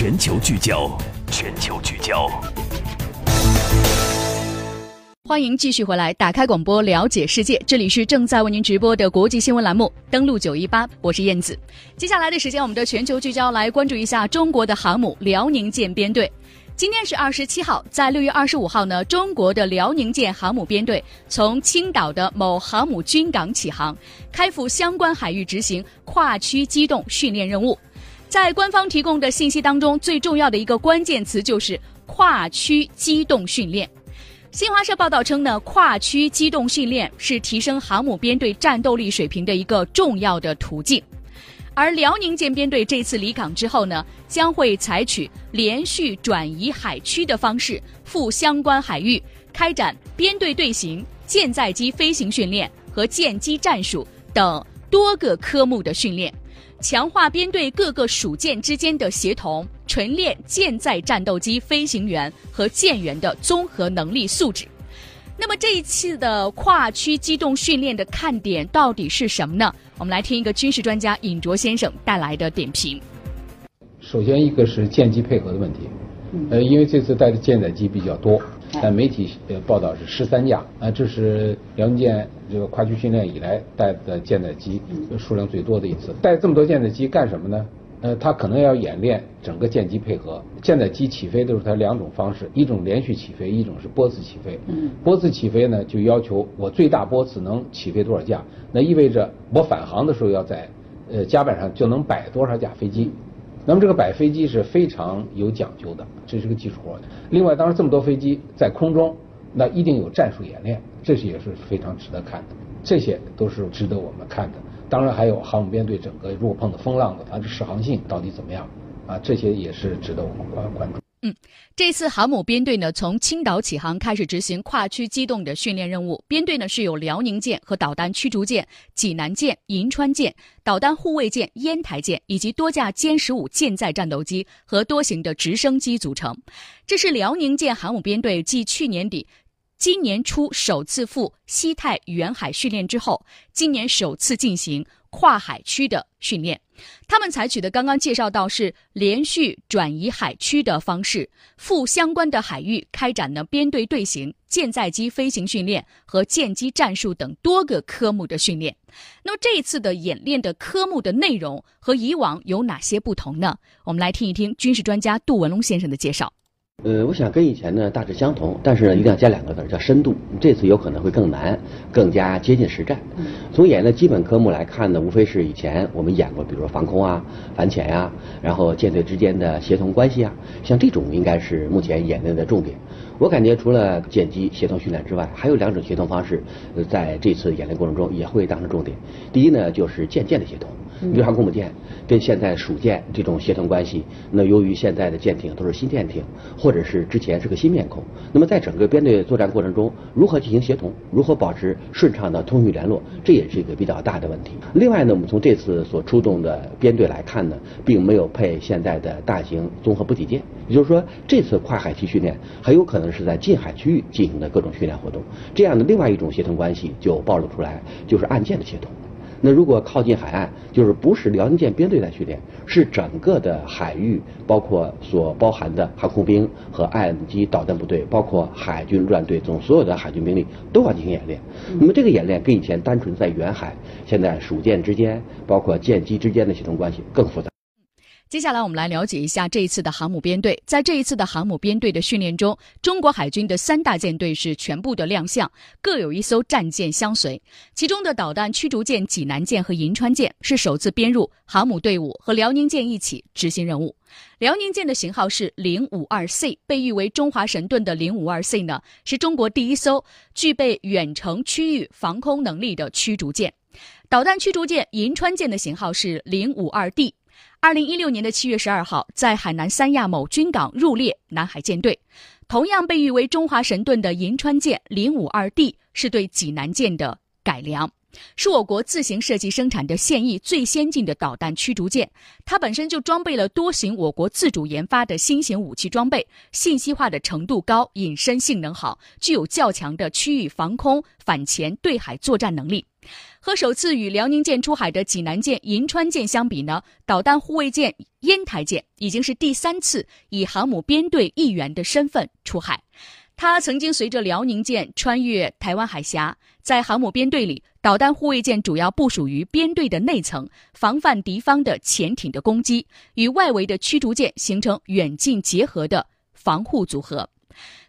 全球聚焦，全球聚焦。欢迎继续回来，打开广播了解世界。这里是正在为您直播的国际新闻栏目，登录九一八，我是燕子。接下来的时间，我们的全球聚焦来关注一下中国的航母辽宁舰编队。今天是二十七号，在六月二十五号呢，中国的辽宁舰航母编队从青岛的某航母军港起航，开赴相关海域执行跨区机动训练任务。在官方提供的信息当中，最重要的一个关键词就是跨区机动训练。新华社报道称呢，跨区机动训练是提升航母编队战斗力水平的一个重要的途径。而辽宁舰编队这次离港之后呢，将会采取连续转移海区的方式赴相关海域开展编队队形、舰载机飞行训练和舰机战术等多个科目的训练。强化编队各个属舰之间的协同，锤炼舰载战斗机飞行员和舰员的综合能力素质。那么这一次的跨区机动训练的看点到底是什么呢？我们来听一个军事专家尹卓先生带来的点评。首先，一个是舰机配合的问题，呃，因为这次带的舰载机比较多。但媒体呃报道是十三架，啊，这是辽宁舰这个跨区训练以来带的舰载机数量最多的一次。带这么多舰载机干什么呢？呃，它可能要演练整个舰机配合。舰载机起飞都是它两种方式，一种连续起飞，一种是波次起飞。嗯波次起飞呢，就要求我最大波次能起飞多少架，那意味着我返航的时候要在呃甲板上就能摆多少架飞机。那么这个摆飞机是非常有讲究的，这是个技术活。另外，当然这么多飞机在空中，那一定有战术演练，这些也是非常值得看的。这些都是值得我们看的。当然还有航母编队整个如果碰到风浪的，它的适航性到底怎么样啊？这些也是值得我们关关注。嗯，这次航母编队呢，从青岛起航开始执行跨区机动的训练任务。编队呢是有辽宁舰和导弹驱逐舰济南舰、银川舰、导弹护卫舰烟台舰以及多架歼十五舰载战斗机和多型的直升机组成。这是辽宁舰航母编队继去年底。今年初首次赴西太远海训练之后，今年首次进行跨海区的训练。他们采取的刚刚介绍到是连续转移海区的方式，赴相关的海域开展呢编队队形、舰载机飞行训练和舰机战术等多个科目的训练。那么这一次的演练的科目的内容和以往有哪些不同呢？我们来听一听军事专家杜文龙先生的介绍。呃，我想跟以前呢大致相同，但是呢一定要加两个字，叫深度。这次有可能会更难，更加接近实战。从演的基本科目来看呢，无非是以前我们演过，比如说防空啊、反潜呀，然后舰队之间的协同关系啊，像这种应该是目前演练的重点。我感觉除了舰机协同训练之外，还有两种协同方式，在这次演练过程中也会当成重点。第一呢，就是舰舰的协同。比如航空母舰跟现在属舰这种协同关系，那由于现在的舰艇都是新舰艇，或者是之前是个新面孔，那么在整个编队作战过程中，如何进行协同，如何保持顺畅的通讯联络，这也是一个比较大的问题。另外呢，我们从这次所出动的编队来看呢，并没有配现在的大型综合补给舰，也就是说，这次跨海区训练很有可能是在近海区域进行的各种训练活动。这样的另外一种协同关系就暴露出来，就是岸舰的协同。那如果靠近海岸，就是不是辽宁舰编队在训练，是整个的海域，包括所包含的航空兵和岸基导弹部队，包括海军陆战队总所有的海军兵力都要进行演练。那么这个演练跟以前单纯在远海，现在属舰之间，包括舰机之间的协同关系更复杂。接下来，我们来了解一下这一次的航母编队。在这一次的航母编队的训练中，中国海军的三大舰队是全部的亮相，各有一艘战舰相随。其中的导弹驱逐舰济南舰和银川舰是首次编入航母队伍，和辽宁舰一起执行任务。辽宁舰的型号是零五二 C，被誉为“中华神盾”的零五二 C 呢，是中国第一艘具备远程区域防空能力的驱逐舰。导弹驱逐舰银川舰的型号是零五二 D。二零一六年的七月十二号，在海南三亚某军港入列南海舰队。同样被誉为“中华神盾”的银川舰零五二 D 是对济南舰的改良。是我国自行设计生产的现役最先进的导弹驱逐舰。它本身就装备了多型我国自主研发的新型武器装备，信息化的程度高，隐身性能好，具有较强的区域防空、反潜、对海作战能力。和首次与辽宁舰出海的济南舰、银川舰相比呢，导弹护卫舰烟台舰已经是第三次以航母编队一员的身份出海。它曾经随着辽宁舰穿越台湾海峡，在航母编队里，导弹护卫舰主要部署于编队的内层，防范敌方的潜艇的攻击，与外围的驱逐舰形成远近结合的防护组合。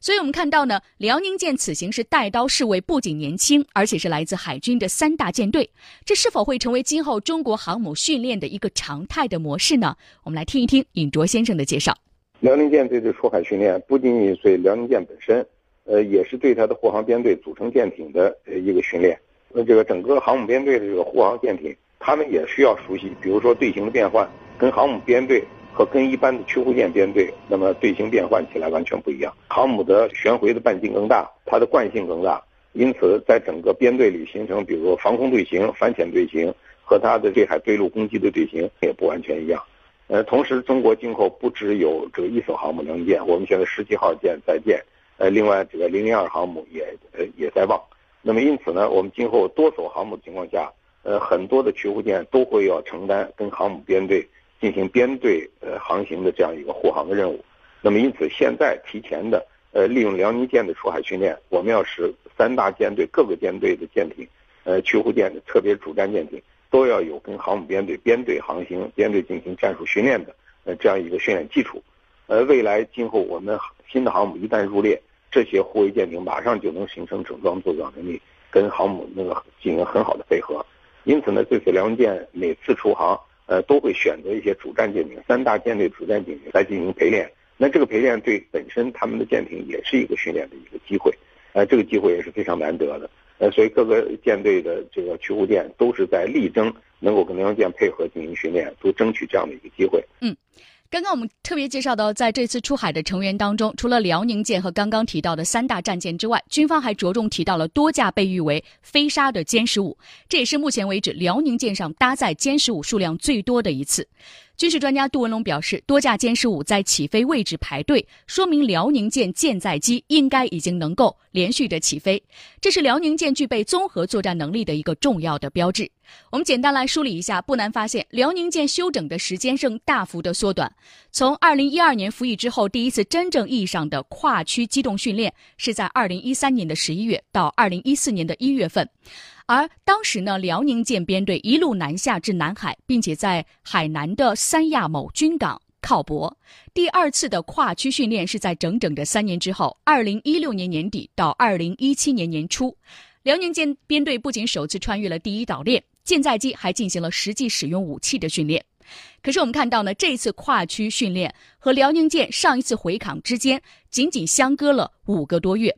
所以，我们看到呢，辽宁舰此行是带刀侍卫，不仅年轻，而且是来自海军的三大舰队。这是否会成为今后中国航母训练的一个常态的模式呢？我们来听一听尹卓先生的介绍。辽宁舰队的出海训练不仅仅对辽宁舰本身，呃，也是对它的护航编队组成舰艇的呃一个训练。那这个整个航母编队的这个护航舰艇，他们也需要熟悉，比如说队形的变换，跟航母编队和跟一般的驱护舰编队，那么队形变换起来完全不一样。航母的旋回的半径更大，它的惯性更大，因此在整个编队里形成，比如说防空队形、反潜队形和它的对海对陆攻击的队形也不完全一样。呃，同时，中国今后不只有这个一艘航母能建，我们现在十七号舰在建，呃，另外这个零零二航母也呃也在望。那么因此呢，我们今后多艘航母的情况下，呃，很多的驱护舰都会要承担跟航母编队进行编队呃航行的这样一个护航的任务。那么因此，现在提前的呃利用辽宁舰的出海训练，我们要使三大舰队各个舰队的舰艇，呃，驱护舰的特别主战舰艇。都要有跟航母编队编队航行、编队进行战术训练的呃这样一个训练基础，呃，未来今后我们新的航母一旦入列，这些护卫舰艇马上就能形成整装作战能力，跟航母那个进行很好的配合。因此呢，这次辽宁舰每次出航，呃，都会选择一些主战舰艇、三大舰队主战舰艇来进行陪练。那这个陪练对本身他们的舰艇也是一个训练的一个机会，呃，这个机会也是非常难得的。呃，所以各个舰队的这个驱护舰都是在力争能够跟辽宁舰配合进行训练，都争取这样的一个机会。嗯，刚刚我们特别介绍到，在这次出海的成员当中，除了辽宁舰和刚刚提到的三大战舰之外，军方还着重提到了多架被誉为飞鲨的歼十五，这也是目前为止辽宁舰上搭载歼十五数量最多的一次。军事专家杜文龙表示，多架歼十五在起飞位置排队，说明辽宁舰舰载机应该已经能够连续的起飞，这是辽宁舰具备综合作战能力的一个重要的标志。我们简单来梳理一下，不难发现，辽宁舰休整的时间正大幅的缩短。从二零一二年服役之后，第一次真正意义上的跨区机动训练是在二零一三年的十一月到二零一四年的一月份。而当时呢，辽宁舰编队一路南下至南海，并且在海南的三亚某军港靠泊。第二次的跨区训练是在整整的三年之后，二零一六年年底到二零一七年年初，辽宁舰编队不仅首次穿越了第一岛链，舰载机还进行了实际使用武器的训练。可是我们看到呢，这次跨区训练和辽宁舰上一次回港之间仅仅相隔了五个多月。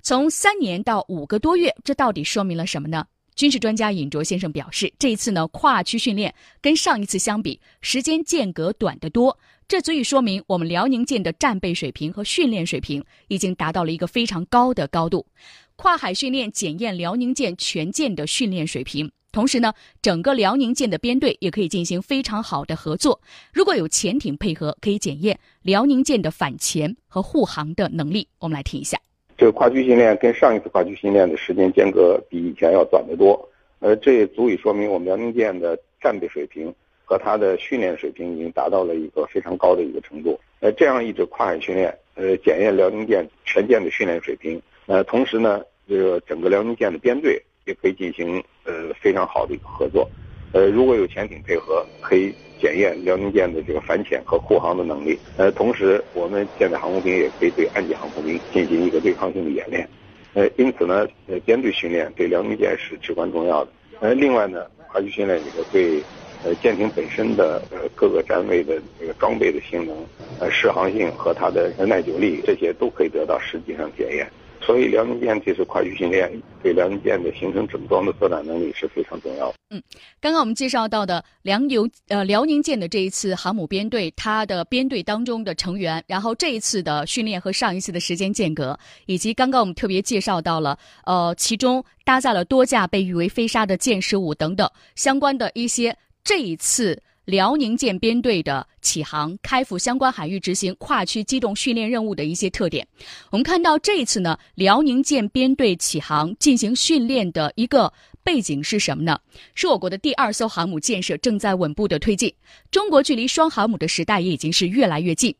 从三年到五个多月，这到底说明了什么呢？军事专家尹卓先生表示，这一次呢跨区训练跟上一次相比，时间间隔短得多，这足以说明我们辽宁舰的战备水平和训练水平已经达到了一个非常高的高度。跨海训练检验辽宁舰全舰的训练水平，同时呢，整个辽宁舰的编队也可以进行非常好的合作。如果有潜艇配合，可以检验辽宁舰的反潜和护航的能力。我们来听一下。这个跨区训练跟上一次跨区训练的时间间隔比以前要短得多，呃，这也足以说明我们辽宁舰的战备水平和它的训练水平已经达到了一个非常高的一个程度。呃，这样一支跨海训练，呃，检验辽宁舰全舰的训练水平，呃，同时呢，这个整个辽宁舰的编队也可以进行呃非常好的一个合作，呃，如果有潜艇配合，可以。检验辽宁舰的这个反潜和护航的能力，呃，同时我们现在航空兵也可以对岸级航空兵进行一个对抗性的演练，呃，因此呢，呃，编队训练对辽宁舰是至关重要的。呃，另外呢，跨区训练里头对，呃，舰艇本身的呃各个站位的这个装备的性能、呃适航性和它的耐久力这些都可以得到实际上检验。所以辽宁舰这次跨区训练对辽宁舰的形成整装的作战能力是非常重要的。嗯，刚刚我们介绍到的辽宁呃辽宁舰的这一次航母编队，它的编队当中的成员，然后这一次的训练和上一次的时间间隔，以及刚刚我们特别介绍到了呃其中搭载了多架被誉为飞鲨的歼十五等等相关的一些这一次。辽宁舰编队的起航、开赴相关海域执行跨区机动训练任务的一些特点，我们看到这一次呢，辽宁舰编队起航进行训练的一个背景是什么呢？是我国的第二艘航母建设正在稳步的推进，中国距离双航母的时代也已经是越来越近。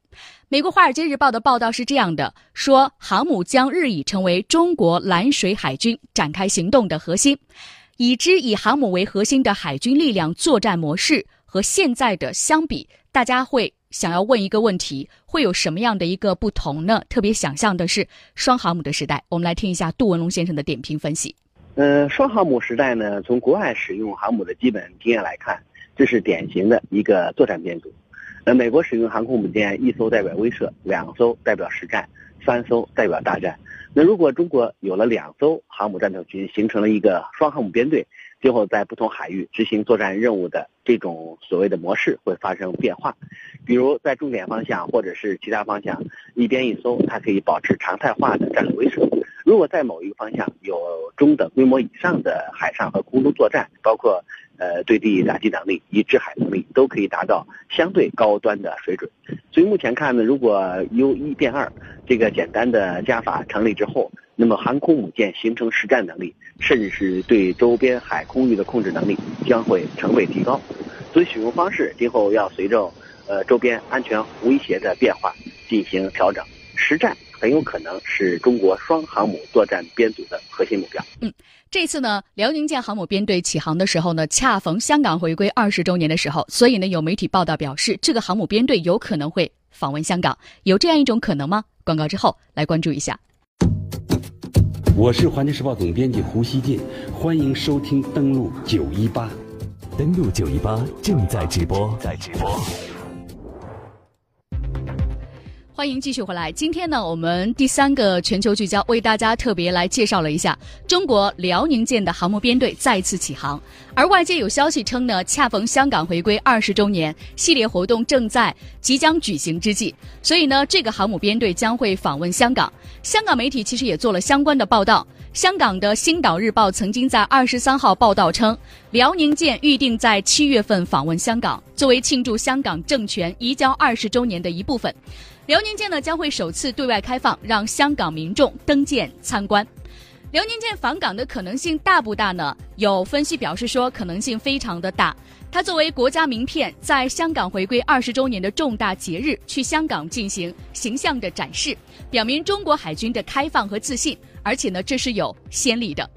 美国《华尔街日报》的报道是这样的：说航母将日益成为中国蓝水海军展开行动的核心，已知以航母为核心的海军力量作战模式。和现在的相比，大家会想要问一个问题：会有什么样的一个不同呢？特别想象的是双航母的时代。我们来听一下杜文龙先生的点评分析。呃，双航母时代呢，从国外使用航母的基本经验来看，这是典型的一个作战编组。呃，美国使用航空母舰一艘代表威慑，两艘代表实战，三艘代表大战。那如果中国有了两艘航母战斗群，形成了一个双航母编队。今后在不同海域执行作战任务的这种所谓的模式会发生变化，比如在重点方向或者是其他方向一边一艘，它可以保持常态化的战略威慑；如果在某一个方向有中等规模以上的海上和空中作战，包括呃对地打击能力以制海能力，都可以达到相对高端的水准。所以目前看呢，如果 U 一变二这个简单的加法成立之后，那么航空母舰形成实战能力，甚至是对周边海空域的控制能力将会成倍提高。所以使用方式今后要随着呃周边安全威胁的变化进行调整。实战很有可能是中国双航母作战编组的核心目标。嗯，这次呢，辽宁舰航母编队起航的时候呢，恰逢香港回归二十周年的时候，所以呢，有媒体报道表示，这个航母编队有可能会访问香港，有这样一种可能吗？广告之后来关注一下。我是环球时报总编辑胡锡进，欢迎收听登录九一八，登录九一八正在直播，在直播。欢迎继续回来。今天呢，我们第三个全球聚焦为大家特别来介绍了一下中国辽宁舰的航母编队再次起航。而外界有消息称呢，恰逢香港回归二十周年系列活动正在即将举行之际，所以呢，这个航母编队将会访问香港。香港媒体其实也做了相关的报道。香港的《星岛日报》曾经在二十三号报道称，辽宁舰预定在七月份访问香港，作为庆祝香港政权移交二十周年的一部分。辽宁舰呢将会首次对外开放，让香港民众登舰参观。辽宁舰访港的可能性大不大呢？有分析表示说，可能性非常的大。它作为国家名片，在香港回归二十周年的重大节日，去香港进行形象的展示，表明中国海军的开放和自信。而且呢，这是有先例的。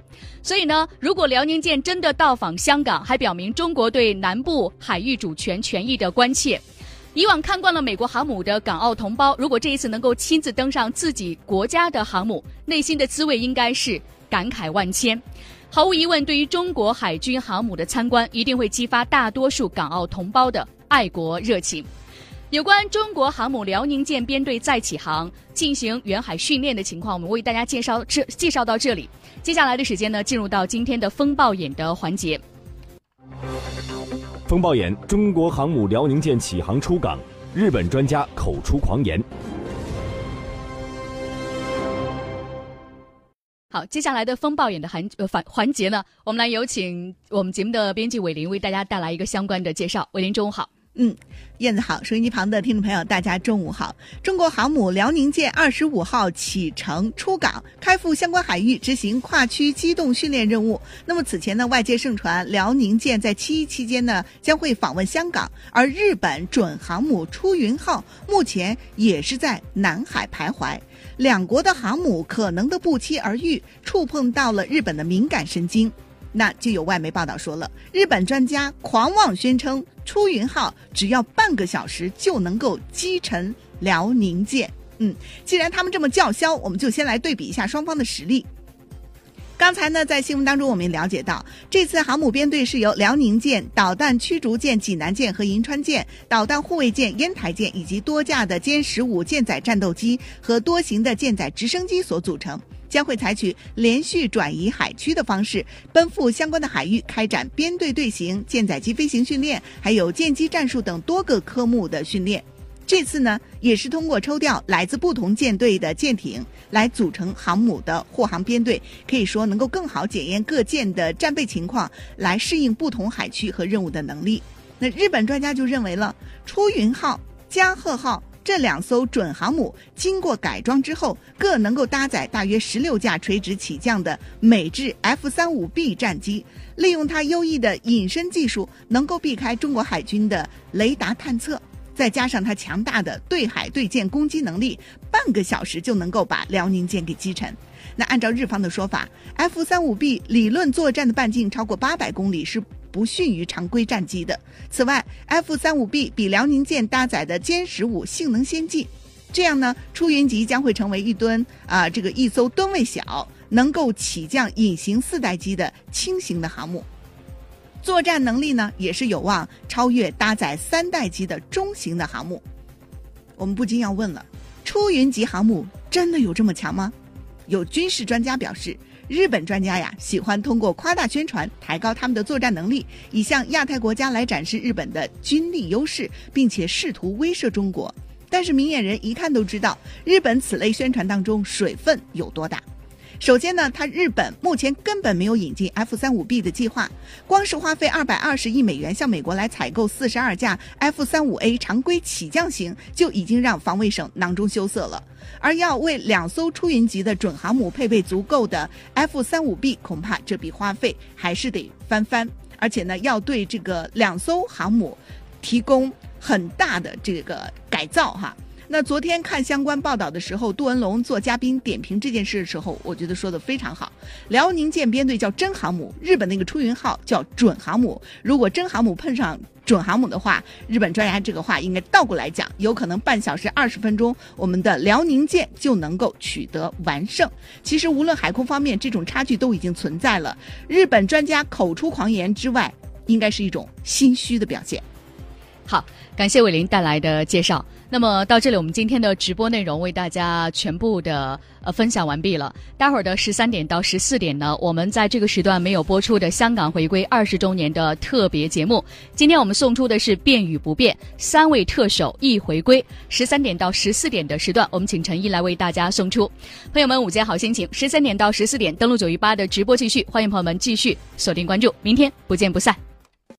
所以呢，如果辽宁舰真的到访香港，还表明中国对南部海域主权权益的关切。以往看惯了美国航母的港澳同胞，如果这一次能够亲自登上自己国家的航母，内心的滋味应该是感慨万千。毫无疑问，对于中国海军航母的参观，一定会激发大多数港澳同胞的爱国热情。有关中国航母辽宁舰编队再起航进行远海训练的情况，我们为大家介绍这介绍到这里。接下来的时间呢，进入到今天的风暴眼的环节。风暴眼：中国航母辽宁舰启航出港，日本专家口出狂言。好，接下来的风暴眼的环呃环环节呢，我们来有请我们节目的编辑伟林为大家带来一个相关的介绍。伟林，中午好。嗯，燕子好，收音机旁的听众朋友，大家中午好。中国航母辽宁舰二十五号启程出港，开赴相关海域执行跨区机动训练任务。那么此前呢，外界盛传辽宁舰在七一期间呢将会访问香港，而日本准航母出云号目前也是在南海徘徊，两国的航母可能的不期而遇，触碰到了日本的敏感神经。那就有外媒报道说了，日本专家狂妄宣称，出云号只要半个小时就能够击沉辽宁舰。嗯，既然他们这么叫嚣，我们就先来对比一下双方的实力。刚才呢，在新闻当中我们也了解到，这次航母编队是由辽宁舰、导弹驱逐舰济南舰和银川舰、导弹护卫舰烟台舰以及多架的歼十五舰载战斗机和多型的舰载直升机所组成。将会采取连续转移海区的方式，奔赴相关的海域开展编队队形、舰载机飞行训练，还有舰机战术等多个科目的训练。这次呢，也是通过抽调来自不同舰队的舰艇来组成航母的护航编队，可以说能够更好检验各舰的战备情况，来适应不同海区和任务的能力。那日本专家就认为了，出云号、加贺号这两艘准航母经过改装之后，各能够搭载大约十六架垂直起降的美制 F 三五 B 战机，利用它优异的隐身技术，能够避开中国海军的雷达探测。再加上它强大的对海对舰攻击能力，半个小时就能够把辽宁舰给击沉。那按照日方的说法，F 三五 B 理论作战的半径超过八百公里，是不逊于常规战机的。此外，F 三五 B 比辽宁舰搭载的歼十五性能先进，这样呢，出云级将会成为一吨啊这个一艘吨位小、能够起降隐形四代机的轻型的航母。作战能力呢，也是有望超越搭载三代机的中型的航母。我们不禁要问了：出云级航母真的有这么强吗？有军事专家表示，日本专家呀喜欢通过夸大宣传，抬高他们的作战能力，以向亚太国家来展示日本的军力优势，并且试图威慑中国。但是明眼人一看都知道，日本此类宣传当中水分有多大。首先呢，它日本目前根本没有引进 F 三五 B 的计划，光是花费二百二十亿美元向美国来采购四十二架 F 三五 A 常规起降型，就已经让防卫省囊中羞涩了。而要为两艘出云级的准航母配备足够的 F 三五 B，恐怕这笔花费还是得翻番。而且呢，要对这个两艘航母提供很大的这个改造哈。那昨天看相关报道的时候，杜文龙做嘉宾点评这件事的时候，我觉得说的非常好。辽宁舰编队叫真航母，日本那个出云号叫准航母。如果真航母碰上准航母的话，日本专家这个话应该倒过来讲，有可能半小时二十分钟，我们的辽宁舰就能够取得完胜。其实无论海空方面，这种差距都已经存在了。日本专家口出狂言之外，应该是一种心虚的表现。好，感谢伟林带来的介绍。那么到这里，我们今天的直播内容为大家全部的呃分享完毕了。待会儿的十三点到十四点呢，我们在这个时段没有播出的香港回归二十周年的特别节目。今天我们送出的是变与不变，三位特首一回归。十三点到十四点的时段，我们请陈毅来为大家送出。朋友们，午间好心情。十三点到十四点，登录九一八的直播继续，欢迎朋友们继续锁定关注，明天不见不散。